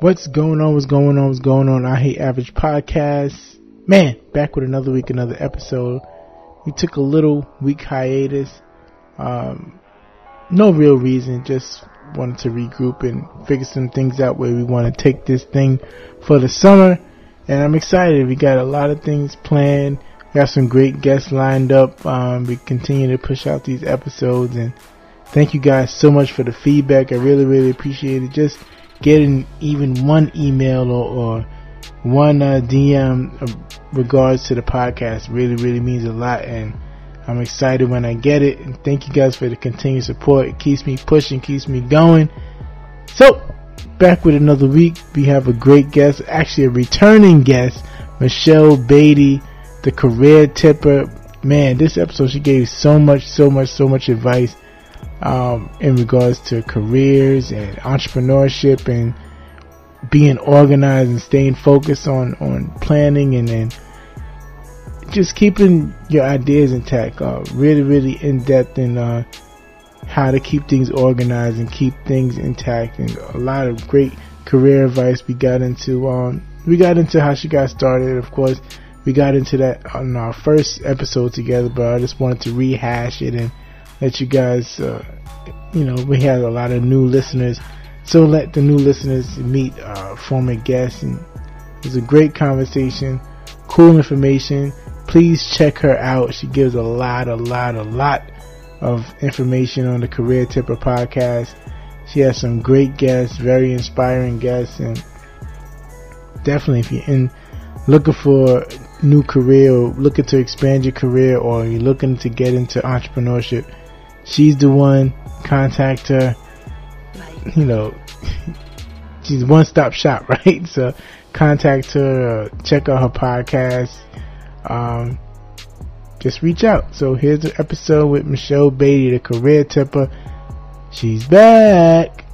What's going on? What's going on? What's going on? I Hate Average Podcast. Man, back with another week, another episode. We took a little week hiatus. Um, no real reason, just wanted to regroup and figure some things out where we want to take this thing for the summer. And I'm excited. We got a lot of things planned. We got some great guests lined up. Um, we continue to push out these episodes and thank you guys so much for the feedback. I really, really appreciate it. Just getting even one email or, or one uh, DM regards to the podcast really, really means a lot. And I'm excited when I get it. And thank you guys for the continued support. It keeps me pushing, keeps me going. So, back with another week. We have a great guest, actually a returning guest, Michelle Beatty, the career tipper. Man, this episode she gave so much, so much, so much advice um, in regards to careers and entrepreneurship and being organized and staying focused on, on planning and then just keeping your ideas intact. Uh, really, really in depth in uh, how to keep things organized and keep things intact, and a lot of great career advice. We got into um, we got into how she got started. Of course, we got into that on our first episode together, but I just wanted to rehash it and let you guys, uh, you know, we had a lot of new listeners, so let the new listeners meet uh, former guests, and it was a great conversation, cool information please check her out. She gives a lot, a lot, a lot of information on the Career Tipper podcast. She has some great guests, very inspiring guests, and definitely if you're in looking for new career or looking to expand your career or you're looking to get into entrepreneurship, she's the one. Contact her. You know, she's one stop shop, right? So contact her, uh, check out her podcast um, just reach out. So here's the episode with Michelle Beatty, the career tipper. She's back.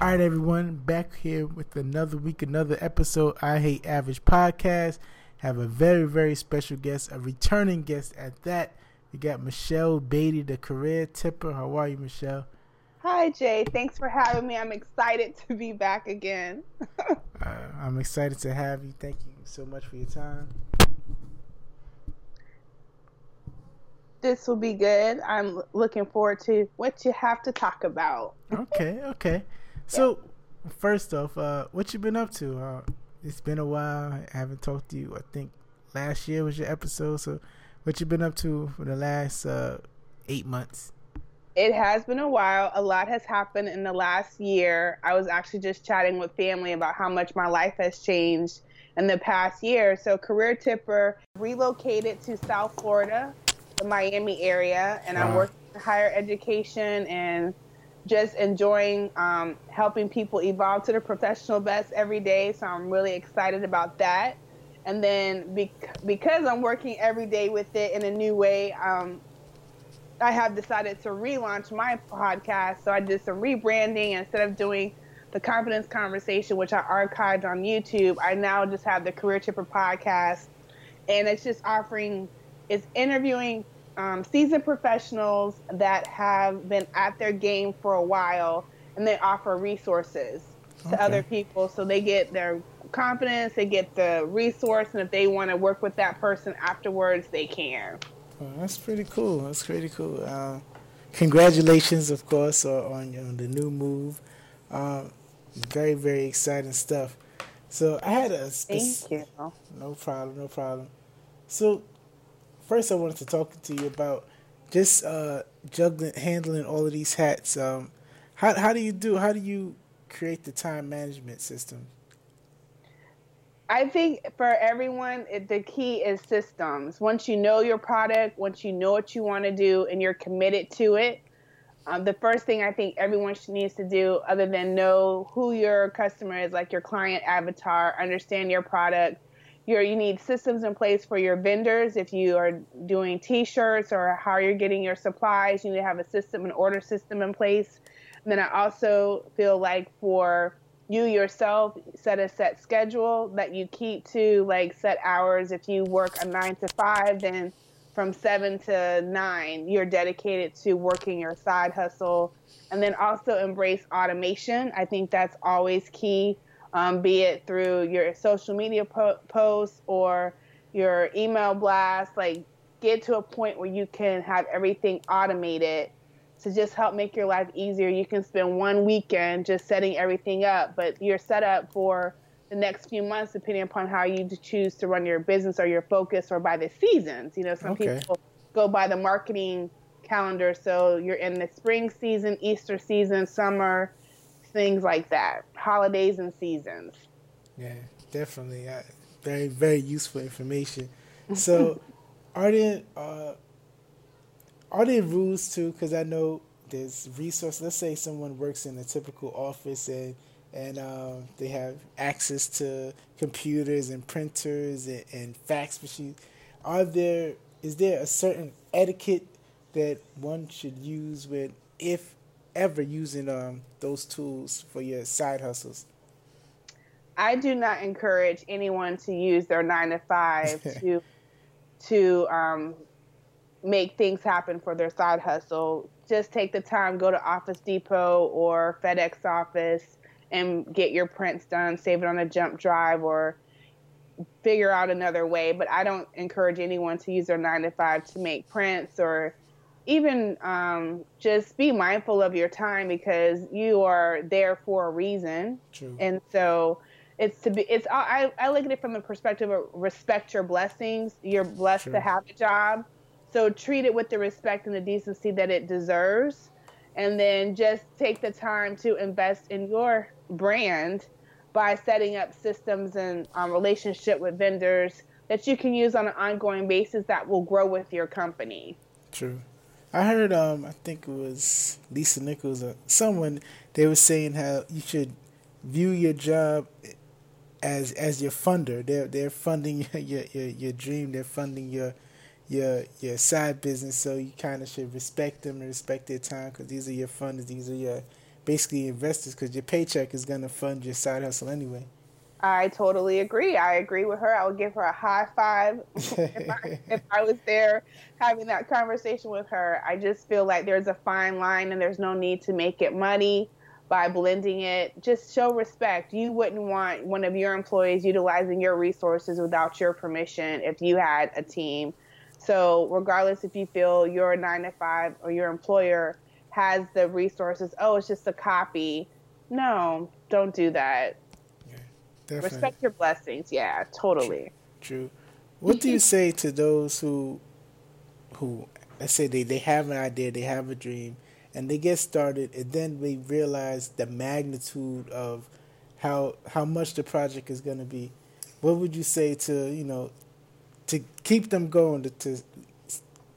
All right, everyone, back here with another week, another episode. I Hate Average podcast. Have a very, very special guest, a returning guest at that. We got Michelle Beatty, the career tipper. How are you, Michelle? Hi, Jay. Thanks for having me. I'm excited to be back again. uh, I'm excited to have you. Thank you so much for your time. This will be good. I'm looking forward to what you have to talk about. okay, okay. So, yeah. first off, uh, what you been up to? Uh, it's been a while. I haven't talked to you. I think last year was your episode. So, what you been up to for the last uh, eight months? it has been a while. A lot has happened in the last year. I was actually just chatting with family about how much my life has changed in the past year. So, Career Tipper relocated to South Florida, the Miami area, and wow. I'm working in higher education and just enjoying um, helping people evolve to their professional best every day. So, I'm really excited about that. And then, because I'm working every day with it in a new way, um, I have decided to relaunch my podcast. So I did some rebranding. Instead of doing the confidence conversation, which I archived on YouTube, I now just have the Career Tipper podcast. And it's just offering, it's interviewing um, seasoned professionals that have been at their game for a while and they offer resources okay. to other people so they get their confidence, they get the resource, and if they want to work with that person afterwards, they can. Well, that's pretty cool. That's pretty cool. Uh, congratulations, of course, uh, on, on the new move. Um, very, very exciting stuff. So I had a. Thank you. No problem. No problem. So first, I wanted to talk to you about just uh, juggling, handling all of these hats. Um, how how do you do? How do you create the time management system? I think for everyone, it, the key is systems. Once you know your product, once you know what you want to do, and you're committed to it, um, the first thing I think everyone needs to do, other than know who your customer is, like your client avatar, understand your product. Your, you need systems in place for your vendors. If you are doing T-shirts or how you're getting your supplies, you need to have a system, an order system in place. And then I also feel like for you yourself set a set schedule that you keep to like set hours if you work a nine to five then from seven to nine, you're dedicated to working your side hustle. And then also embrace automation. I think that's always key, um, be it through your social media po- posts or your email blast. Like, get to a point where you can have everything automated to just help make your life easier. You can spend one weekend just setting everything up, but you're set up for the next few months, depending upon how you choose to run your business or your focus or by the seasons. You know, some okay. people go by the marketing calendar. So you're in the spring season, Easter season, summer, things like that, holidays and seasons. Yeah, definitely. Uh, very, very useful information. So, are there uh, are there rules too? Because I know there's resources. Let's say someone works in a typical office and and uh, they have access to computers and printers and, and fax machines. Are there is there a certain etiquette that one should use with if ever using um, those tools for your side hustles? I do not encourage anyone to use their nine to five to to um, make things happen for their side hustle. Just take the time, go to Office Depot or FedEx office and get your prints done, save it on a jump drive or figure out another way. But I don't encourage anyone to use their nine to five to make prints or even um, just be mindful of your time because you are there for a reason. True. And so it's to be it's I, I look at it from the perspective of respect your blessings. You're blessed True. to have a job. So treat it with the respect and the decency that it deserves. And then just take the time to invest in your brand by setting up systems and um, relationship with vendors that you can use on an ongoing basis that will grow with your company. True. I heard, um, I think it was Lisa Nichols or someone, they were saying how you should view your job as as your funder. They're they're funding your your, your dream. They're funding your your your side business. So you kind of should respect them and respect their time because these are your funders. These are your basically investors because your paycheck is to fund your side hustle anyway. I totally agree. I agree with her. I would give her a high five if, I, if I was there having that conversation with her. I just feel like there's a fine line and there's no need to make it muddy by blending it. Just show respect. You wouldn't want one of your employees utilizing your resources without your permission if you had a team. So, regardless if you feel your nine to five or your employer has the resources. Oh, it's just a copy. No, don't do that. Yeah, Respect your blessings. Yeah, totally. True. True. What do you mm-hmm. say to those who, who, let's say they, they have an idea, they have a dream, and they get started, and then they realize the magnitude of how how much the project is going to be. What would you say to you know, to keep them going, to, to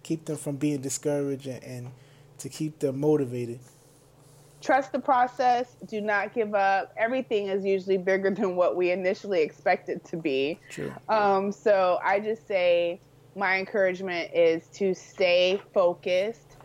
keep them from being discouraged and, and to keep them motivated? Trust the process. Do not give up. Everything is usually bigger than what we initially expected to be. True. Um, so I just say my encouragement is to stay focused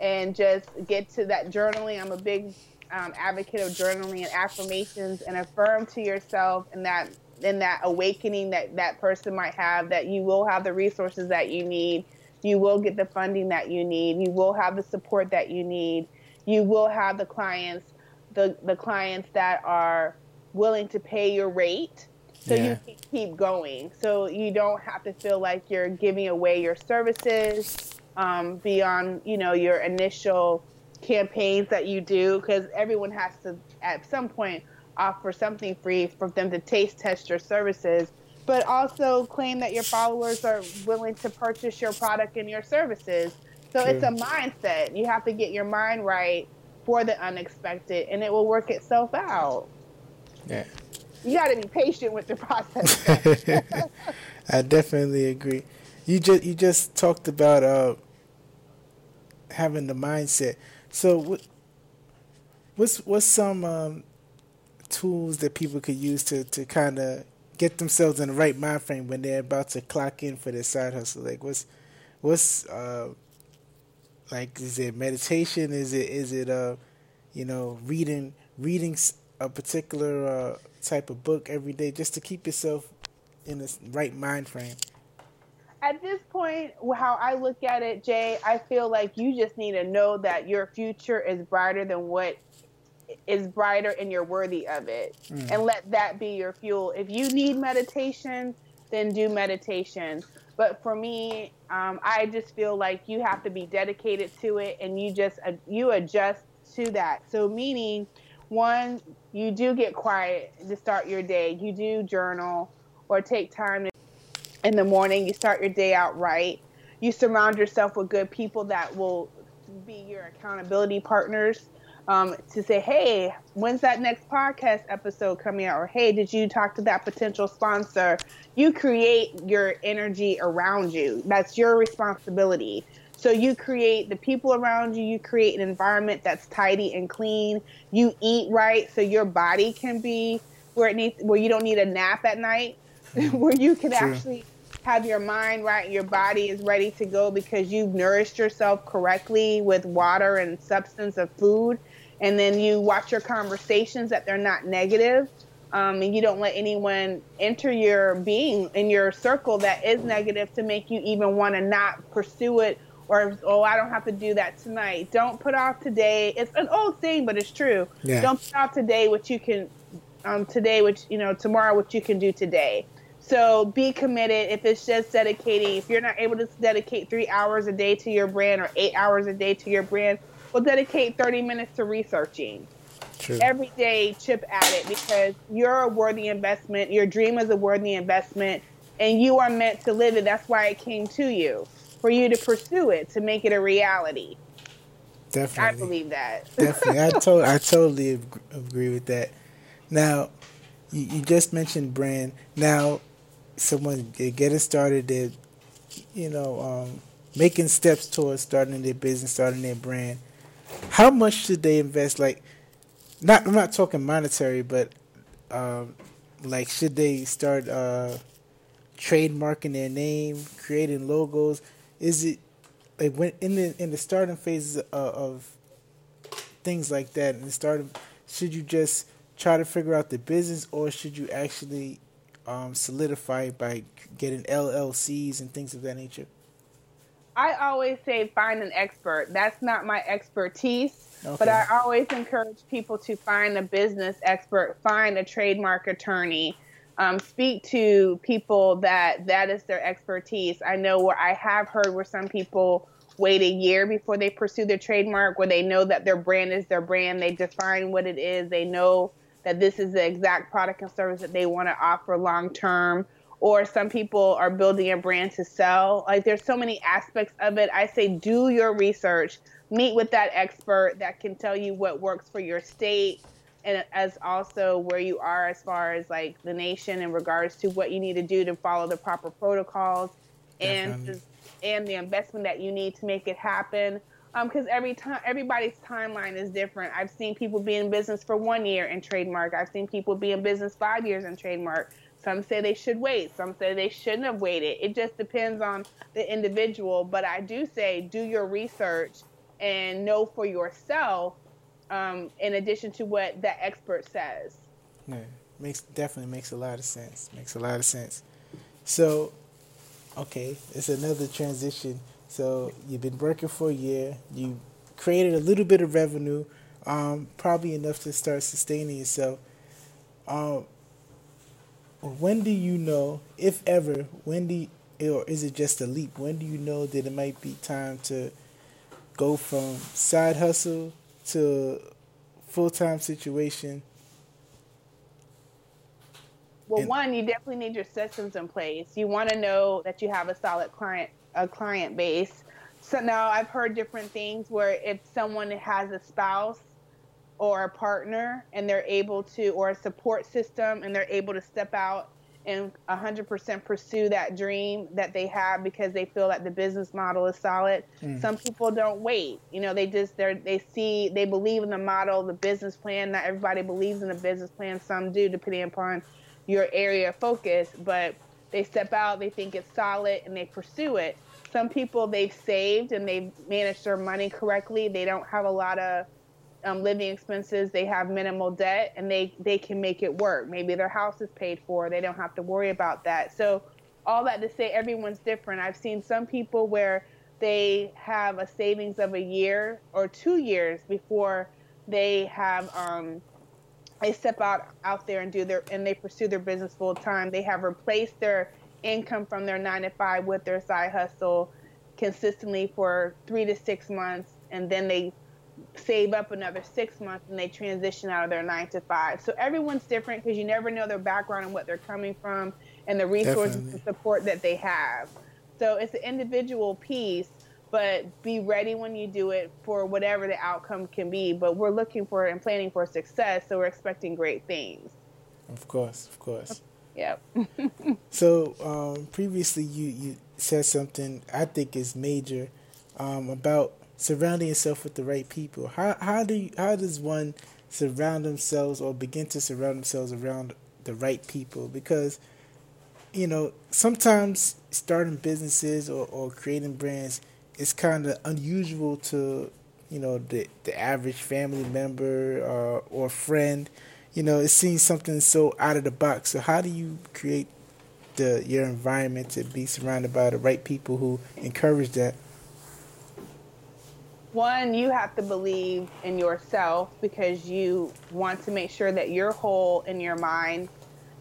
and just get to that journaling. I'm a big um, advocate of journaling and affirmations and affirm to yourself and that in that awakening that that person might have that you will have the resources that you need you will get the funding that you need. You will have the support that you need. You will have the clients, the, the clients that are willing to pay your rate so yeah. you can keep going. So you don't have to feel like you're giving away your services um, beyond, you know, your initial campaigns that you do because everyone has to at some point offer something free for them to taste test your services but also claim that your followers are willing to purchase your product and your services. So True. it's a mindset. You have to get your mind right for the unexpected, and it will work itself out. Yeah. You got to be patient with the process. I definitely agree. You just you just talked about uh, having the mindset. So what, what's what's some um, tools that people could use to, to kind of get themselves in the right mind frame when they're about to clock in for their side hustle? Like, what's what's uh, like? Is it meditation? Is it is it uh, you know, reading reading a particular uh, type of book every day just to keep yourself in the right mind frame? at this point, how I look at it, Jay, I feel like you just need to know that your future is brighter than what is brighter and you're worthy of it. Mm. And let that be your fuel. If you need meditation, then do meditation. But for me, um, I just feel like you have to be dedicated to it and you just uh, you adjust to that. So meaning one, you do get quiet to start your day. You do journal or take time in the morning. You start your day out right. You surround yourself with good people that will be your accountability partners um, to say, hey, when's that next podcast episode coming out? Or hey, did you talk to that potential sponsor? You create your energy around you. That's your responsibility. So you create the people around you, you create an environment that's tidy and clean. You eat right so your body can be where it needs where you don't need a nap at night, where you can True. actually have your mind right your body is ready to go because you've nourished yourself correctly with water and substance of food and then you watch your conversations that they're not negative um, and you don't let anyone enter your being in your circle that is negative to make you even want to not pursue it or oh i don't have to do that tonight don't put off today it's an old thing but it's true yeah. don't put off today what you can um, today which you know tomorrow what you can do today so be committed. If it's just dedicating, if you're not able to dedicate three hours a day to your brand or eight hours a day to your brand, well, dedicate 30 minutes to researching. True. Every day, chip at it because you're a worthy investment. Your dream is a worthy investment, and you are meant to live it. That's why it came to you, for you to pursue it, to make it a reality. Definitely, I believe that. Definitely, I to- I totally agree with that. Now, you, you just mentioned brand. Now, someone getting started, they're, you know, um, making steps towards starting their business, starting their brand. How much should they invest? Like, not I'm not talking monetary, but um, like, should they start uh, trademarking their name, creating logos? Is it like when in the in the starting phases of, of things like that, and starting, should you just try to figure out the business, or should you actually um, solidified by getting LLCs and things of that nature? I always say find an expert. That's not my expertise, okay. but I always encourage people to find a business expert, find a trademark attorney, um, speak to people that that is their expertise. I know where I have heard where some people wait a year before they pursue their trademark, where they know that their brand is their brand, they define what it is, they know that this is the exact product and service that they want to offer long term or some people are building a brand to sell. Like there's so many aspects of it. I say do your research meet with that expert that can tell you what works for your state and as also where you are as far as like the nation in regards to what you need to do to follow the proper protocols Definitely. and and the investment that you need to make it happen because um, every time everybody's timeline is different. I've seen people be in business for one year and trademark. I've seen people be in business five years and trademark. Some say they should wait. Some say they shouldn't have waited. It just depends on the individual. But I do say do your research and know for yourself. Um, in addition to what that expert says. Yeah, makes definitely makes a lot of sense. Makes a lot of sense. So, okay, it's another transition so you've been working for a year. You created a little bit of revenue, um, probably enough to start sustaining yourself. Um, when do you know, if ever, when do you, or is it just a leap? When do you know that it might be time to go from side hustle to full time situation? Well, and, one, you definitely need your systems in place. You want to know that you have a solid client a client base. So now I've heard different things where if someone has a spouse or a partner and they're able to, or a support system and they're able to step out and 100% pursue that dream that they have because they feel that the business model is solid. Mm. Some people don't wait. You know, they just they they see they believe in the model, the business plan. Not everybody believes in the business plan. Some do, depending upon your area of focus. But they step out, they think it's solid, and they pursue it. Some people they've saved and they've managed their money correctly. They don't have a lot of um, living expenses. They have minimal debt, and they they can make it work. Maybe their house is paid for. They don't have to worry about that. So all that to say everyone's different. I've seen some people where they have a savings of a year or two years before they have um, they step out out there and do their and they pursue their business full time. They have replaced their income from their nine to five with their side hustle consistently for three to six months, and then they save up another six months and they transition out of their nine to five. So everyone's different because you never know their background and what they're coming from and the resources Definitely. and support that they have. So it's an individual piece, but be ready when you do it for whatever the outcome can be. But we're looking for and planning for success, so we're expecting great things. Of course, of course. Yep. so um, previously, you you said something I think is major um, about surrounding yourself with the right people. How how do you, how does one surround themselves or begin to surround themselves around the right people? Because you know sometimes starting businesses or, or creating brands is kind of unusual to you know the the average family member uh, or friend you know, it seems something so out of the box. So how do you create the your environment to be surrounded by the right people who encourage that? One, you have to believe in yourself because you want to make sure that you're whole in your mind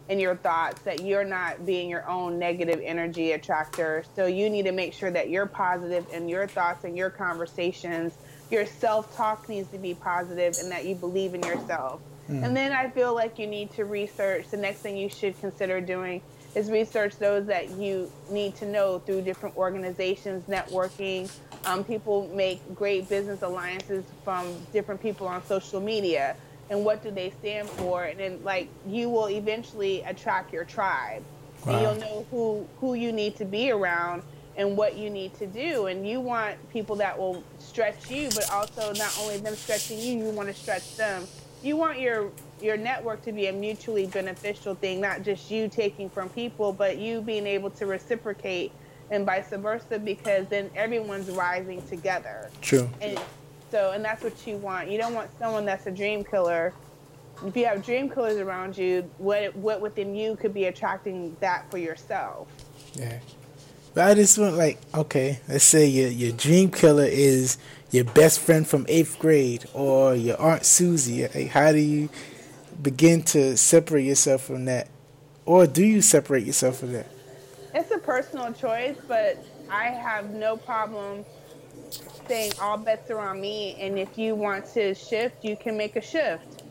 and your thoughts, that you're not being your own negative energy attractor. So you need to make sure that you're positive in your thoughts and your conversations. Your self talk needs to be positive and that you believe in yourself. Mm. And then I feel like you need to research. The next thing you should consider doing is research those that you need to know through different organizations, networking. Um, people make great business alliances from different people on social media. And what do they stand for? And then, like, you will eventually attract your tribe. Wow. And you'll know who, who you need to be around and what you need to do. And you want people that will stretch you, but also not only them stretching you, you want to stretch them you want your your network to be a mutually beneficial thing, not just you taking from people, but you being able to reciprocate and vice versa because then everyone's rising together. True. And so and that's what you want. You don't want someone that's a dream killer. If you have dream killers around you, what what within you could be attracting that for yourself? Yeah. But I just want like, okay, let's say your your dream killer is your best friend from eighth grade or your aunt Susie? Like, how do you begin to separate yourself from that, or do you separate yourself from that? It's a personal choice, but I have no problem saying all bets are on me, and if you want to shift, you can make a shift.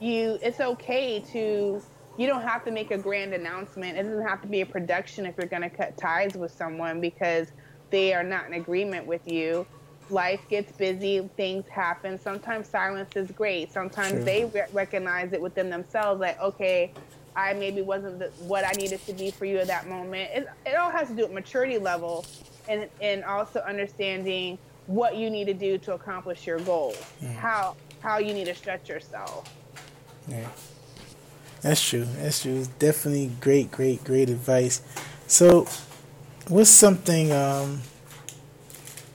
You, it's okay to. You don't have to make a grand announcement. It doesn't have to be a production if you're going to cut ties with someone because they are not in agreement with you life gets busy, things happen. Sometimes silence is great. Sometimes True. they re- recognize it within themselves, like, okay, I maybe wasn't the, what I needed to be for you at that moment. It, it all has to do with maturity level and, and also understanding what you need to do to accomplish your goals, mm. how, how you need to stretch yourself. Yeah. That's true. That's true. It's definitely great, great, great advice. So, what's something um,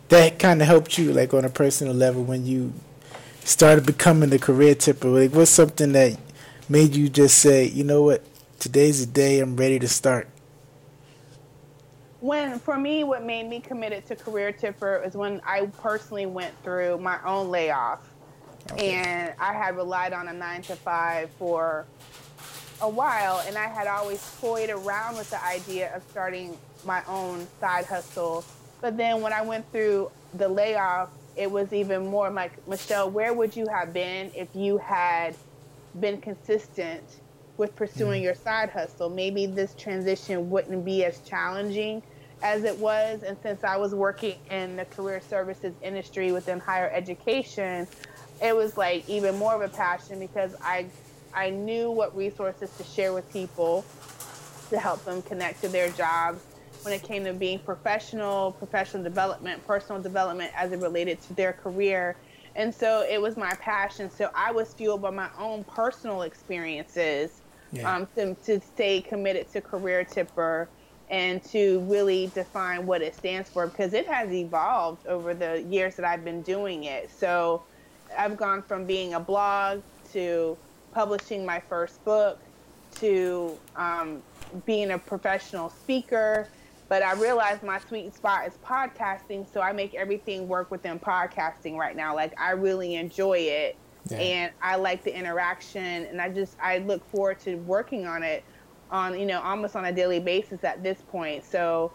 that kind of helped you, like on a personal level, when you started becoming a career tipper? Like, what's something that made you just say, you know what, today's the day I'm ready to start? When for me, what made me committed to career tipper is when I personally went through my own layoff, okay. and I had relied on a nine to five for a while, and I had always toyed around with the idea of starting my own side hustle but then when I went through the layoff, it was even more like, Michelle, where would you have been if you had been consistent with pursuing mm. your side hustle? Maybe this transition wouldn't be as challenging as it was. And since I was working in the career services industry within higher education, it was like even more of a passion because I I knew what resources to share with people to help them connect to their jobs when it came to being professional, professional development, personal development as it related to their career. And so it was my passion. So I was fueled by my own personal experiences yeah. um, to, to stay committed to Career Tipper and to really define what it stands for because it has evolved over the years that I've been doing it. So I've gone from being a blog to publishing my first book to um, being a professional speaker, but I realized my sweet spot is podcasting, so I make everything work within podcasting right now. Like I really enjoy it. Yeah. And I like the interaction and I just I look forward to working on it on, you know, almost on a daily basis at this point. So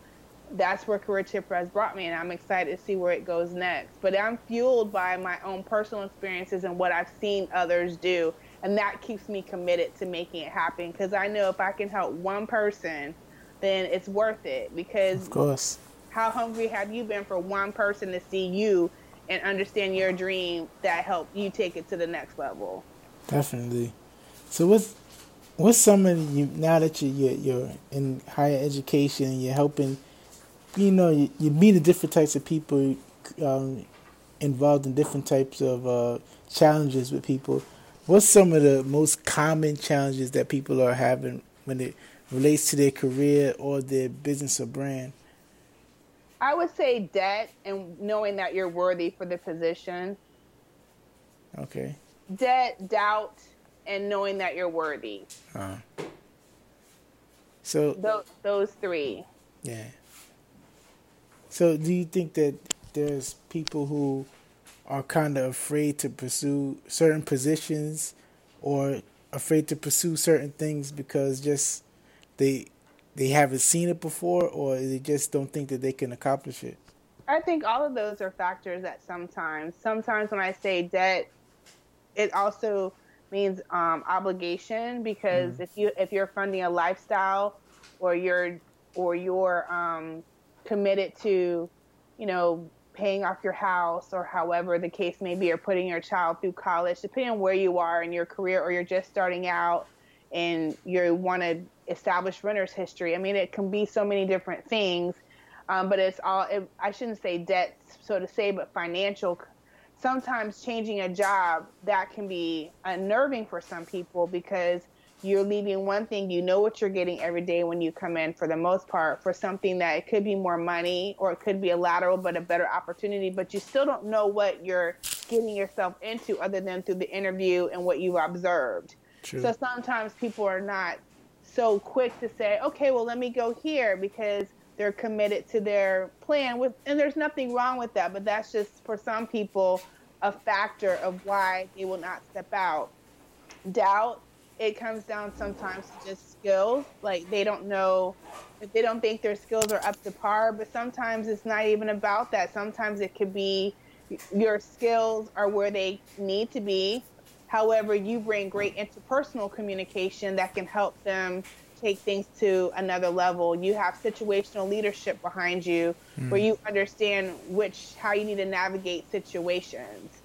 that's where Career Tipper has brought me, and I'm excited to see where it goes next. But I'm fueled by my own personal experiences and what I've seen others do, and that keeps me committed to making it happen because I know if I can help one person, then it's worth it. Because of course, how hungry have you been for one person to see you and understand your dream that helped you take it to the next level? Definitely. So what's what's some of you now that you you're, you're in higher education and you're helping you know, you, you meet the different types of people um, involved in different types of uh, challenges with people. What's some of the most common challenges that people are having when it relates to their career or their business or brand? I would say debt and knowing that you're worthy for the position. Okay. Debt, doubt, and knowing that you're worthy. Uh, so those, those three. Yeah. So, do you think that there's people who are kind of afraid to pursue certain positions or afraid to pursue certain things because just they they haven't seen it before or they just don't think that they can accomplish it? I think all of those are factors that sometimes sometimes when I say debt it also means um, obligation because mm. if you if you're funding a lifestyle or you're or you're um, committed to, you know, paying off your house or however the case may be, or putting your child through college, depending on where you are in your career, or you're just starting out and you want to establish renter's history. I mean, it can be so many different things, um, but it's all, it, I shouldn't say debt, so to say, but financial. Sometimes changing a job, that can be unnerving for some people because you're leaving one thing you know what you're getting every day when you come in for the most part for something that it could be more money or it could be a lateral but a better opportunity but you still don't know what you're getting yourself into other than through the interview and what you've observed True. so sometimes people are not so quick to say okay well let me go here because they're committed to their plan with and there's nothing wrong with that but that's just for some people a factor of why they will not step out doubt it comes down sometimes to just skills. Like they don't know if they don't think their skills are up to par, but sometimes it's not even about that. Sometimes it could be your skills are where they need to be. However, you bring great interpersonal communication that can help them take things to another level. You have situational leadership behind you mm. where you understand which how you need to navigate situations.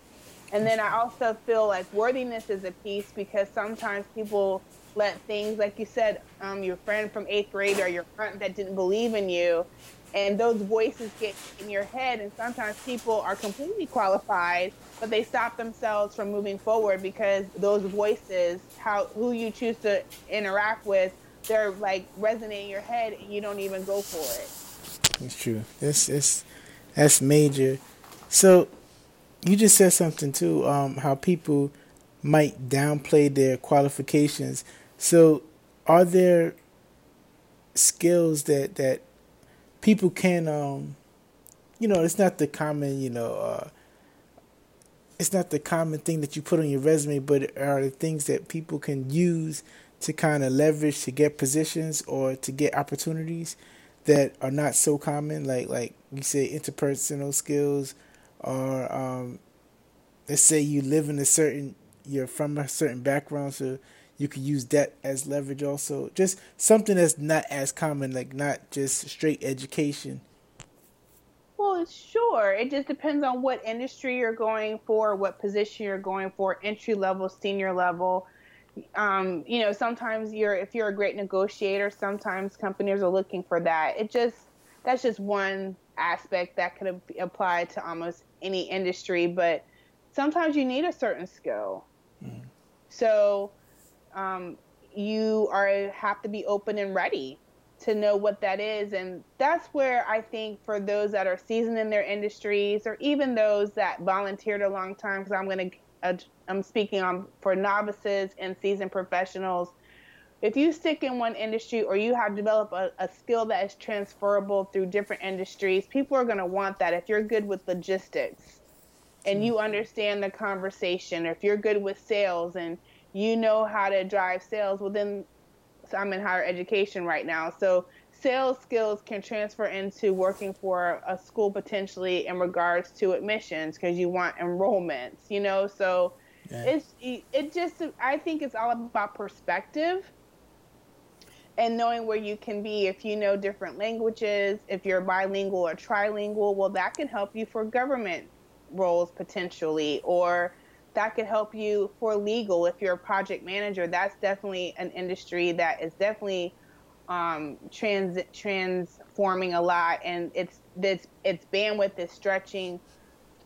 And then I also feel like worthiness is a piece because sometimes people let things, like you said, um, your friend from eighth grade or your aunt that didn't believe in you, and those voices get in your head. And sometimes people are completely qualified, but they stop themselves from moving forward because those voices, how who you choose to interact with, they're like resonating in your head, and you don't even go for it. It's true. It's it's that's major. So you just said something too. Um, how people might downplay their qualifications. So, are there skills that that people can, um, you know, it's not the common, you know, uh, it's not the common thing that you put on your resume, but are the things that people can use to kind of leverage to get positions or to get opportunities that are not so common, like like you say interpersonal skills or um, let's say you live in a certain you're from a certain background so you could use that as leverage also. Just something that's not as common like not just straight education. Well sure. It just depends on what industry you're going for what position you're going for entry level senior level um, you know sometimes you're if you're a great negotiator sometimes companies are looking for that it just that's just one aspect that could apply to almost any industry but sometimes you need a certain skill mm. so um, you are have to be open and ready to know what that is and that's where i think for those that are seasoned in their industries or even those that volunteered a long time because i'm going to uh, i'm speaking on for novices and seasoned professionals if you stick in one industry or you have developed a, a skill that is transferable through different industries, people are going to want that. If you're good with logistics and you understand the conversation, or if you're good with sales and you know how to drive sales within, so I'm in higher education right now. So sales skills can transfer into working for a school potentially in regards to admissions because you want enrollments, you know? So it's, it just, I think it's all about perspective and knowing where you can be if you know different languages, if you're bilingual or trilingual, well, that can help you for government roles potentially, or that could help you for legal if you're a project manager. That's definitely an industry that is definitely um, trans transforming a lot, and it's this its bandwidth is stretching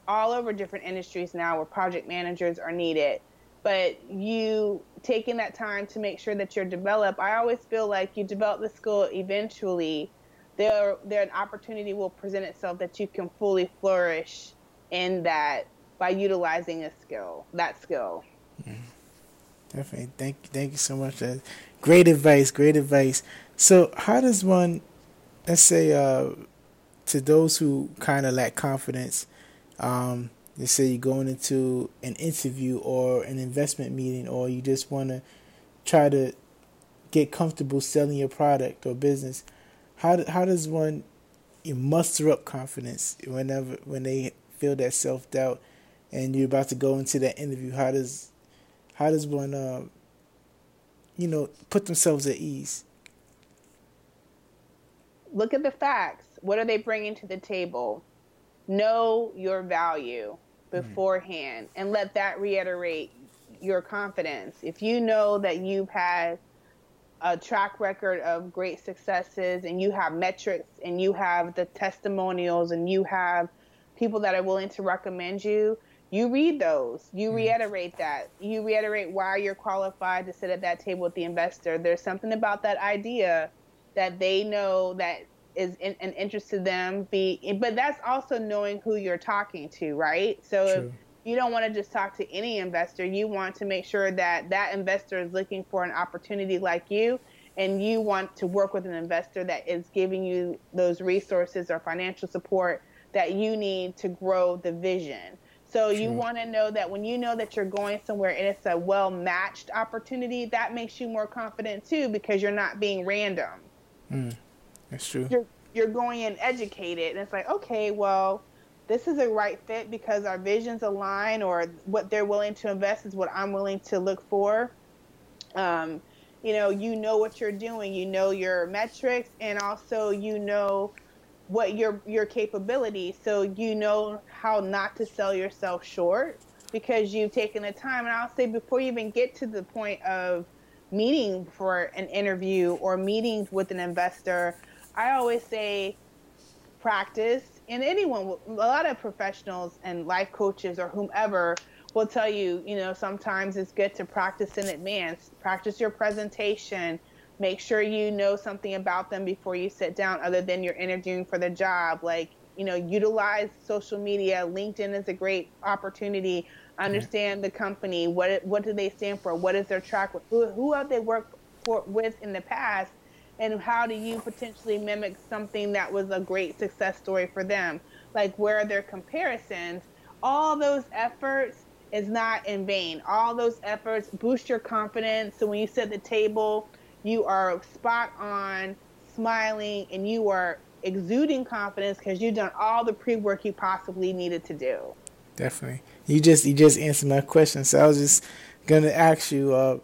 all over different industries now where project managers are needed. But you taking that time to make sure that you're developed i always feel like you develop the skill eventually there there an opportunity will present itself that you can fully flourish in that by utilizing a skill that skill. Mm. definitely. Thank thank you so much. Uh, great advice great advice. So how does one let's say uh, to those who kind of lack confidence um, Let's say you're going into an interview or an investment meeting, or you just want to try to get comfortable selling your product or business. How how does one you muster up confidence whenever when they feel that self doubt and you're about to go into that interview? How does how does one uh, you know put themselves at ease? Look at the facts. What are they bringing to the table? Know your value. Mm-hmm. beforehand mm-hmm. and let that reiterate your confidence. If you know that you've had a track record of great successes and you have metrics and you have the testimonials and you have people that are willing to recommend you, you read those. You mm-hmm. reiterate that. You reiterate why you're qualified to sit at that table with the investor. There's something about that idea that they know that is in, an interest to them be but that's also knowing who you're talking to right so True. if you don't want to just talk to any investor you want to make sure that that investor is looking for an opportunity like you and you want to work with an investor that is giving you those resources or financial support that you need to grow the vision so True. you want to know that when you know that you're going somewhere and it's a well matched opportunity, that makes you more confident too because you're not being random. Mm. That's true. You're you're going in educated, and it's like, okay, well, this is a right fit because our visions align, or what they're willing to invest is what I'm willing to look for. Um, you know, you know what you're doing, you know your metrics, and also you know what your your capability. So you know how not to sell yourself short because you've taken the time. And I'll say before you even get to the point of meeting for an interview or meeting with an investor, I always say practice, and anyone, a lot of professionals and life coaches or whomever will tell you, you know, sometimes it's good to practice in advance. Practice your presentation. Make sure you know something about them before you sit down, other than you're interviewing for the job. Like, you know, utilize social media. LinkedIn is a great opportunity. Understand the company. What what do they stand for? What is their track? Who who have they worked for, with in the past? And how do you potentially mimic something that was a great success story for them? Like, where are their comparisons? All those efforts is not in vain. All those efforts boost your confidence. So when you at the table, you are spot on, smiling, and you are exuding confidence because you've done all the pre-work you possibly needed to do. Definitely. You just you just answered my question. So I was just gonna ask you, uh,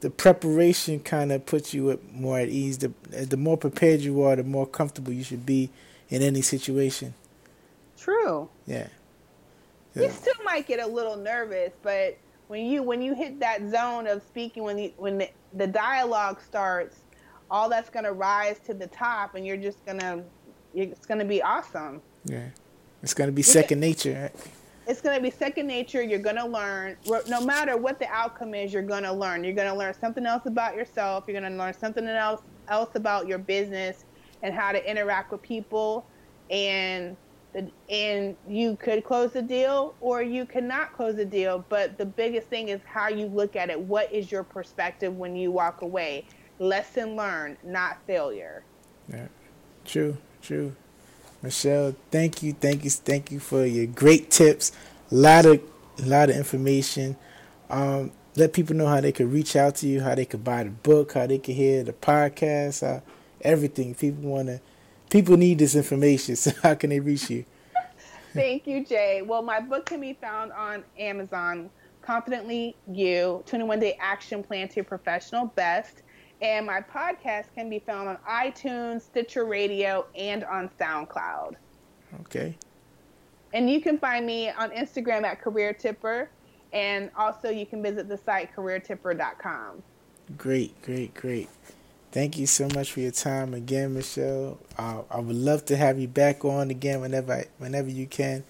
the preparation kind of puts you more at ease. The the more prepared you are, the more comfortable you should be in any situation. True. Yeah. yeah. You still might get a little nervous, but when you when you hit that zone of speaking, when the, when the, the dialogue starts, all that's gonna rise to the top, and you're just gonna it's gonna be awesome. Yeah, it's gonna be second nature it's going to be second nature. You're going to learn, no matter what the outcome is, you're going to learn. You're going to learn something else about yourself. You're going to learn something else else about your business and how to interact with people. And and you could close the deal or you cannot close the deal. But the biggest thing is how you look at it. What is your perspective when you walk away? lesson learned, not failure. Yeah, true, true. Michelle, thank you, thank you, thank you for your great tips. A lot of, a lot of information. Um, let people know how they could reach out to you, how they could buy the book, how they could hear the podcast, how, everything. People want to, people need this information. So how can they reach you? Thank you, Jay. Well, my book can be found on Amazon. Confidently You, 21 Day Action Plan to Your Professional Best. And my podcast can be found on iTunes, Stitcher Radio, and on SoundCloud. Okay. And you can find me on Instagram at Career Tipper. And also, you can visit the site careertipper.com. Great, great, great. Thank you so much for your time again, Michelle. Uh, I would love to have you back on again whenever, I, whenever you can.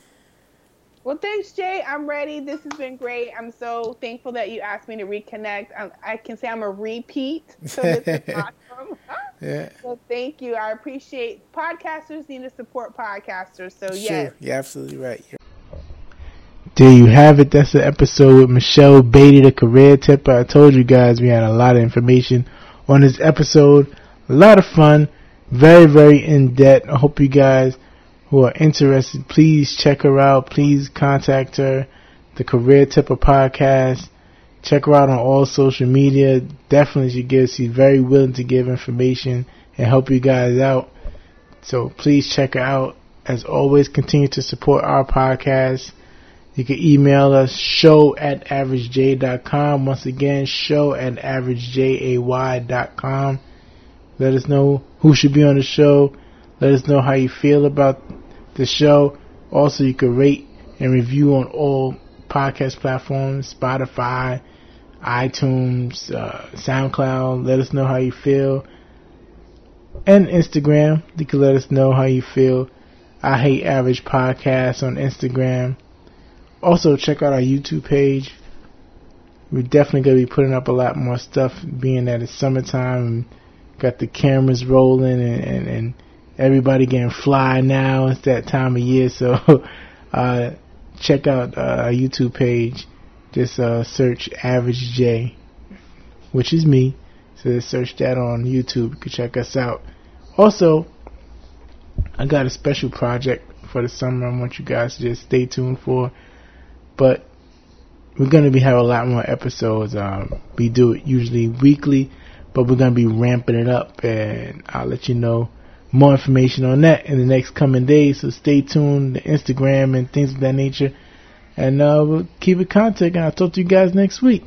Well, thanks, Jay. I'm ready. This has been great. I'm so thankful that you asked me to reconnect. I, I can say I'm a repeat. So this is awesome. yeah. So thank you. I appreciate podcasters need to support podcasters. So sure. yes. You're absolutely right. You're- there you have it. That's the episode with Michelle Beatty, the career tipper. I told you guys we had a lot of information on this episode. A lot of fun. Very, very in depth. I hope you guys who are interested, please check her out. Please contact her. The Career Tipper Podcast. Check her out on all social media. Definitely she gives, she's very willing to give information and help you guys out. So please check her out. As always, continue to support our podcast. You can email us show at averagejay.com. Once again, show at averagejay.com. Let us know who should be on the show. Let us know how you feel about the show. Also, you can rate and review on all podcast platforms, Spotify, iTunes, uh, SoundCloud. Let us know how you feel. And Instagram, you can let us know how you feel. I Hate Average Podcast on Instagram. Also, check out our YouTube page. We're definitely going to be putting up a lot more stuff, being that it's summertime and got the cameras rolling and, and, and everybody getting fly now. It's that time of year, so uh, check out uh, our YouTube page. Just uh, search Average J, which is me. So just search that on YouTube. You can check us out. Also, I got a special project for the summer. I want you guys to just stay tuned for. But we're gonna be having a lot more episodes. Um, we do it usually weekly, but we're gonna be ramping it up, and I'll let you know more information on that in the next coming days. So stay tuned to Instagram and things of that nature, and uh, we'll keep in contact. And I'll talk to you guys next week.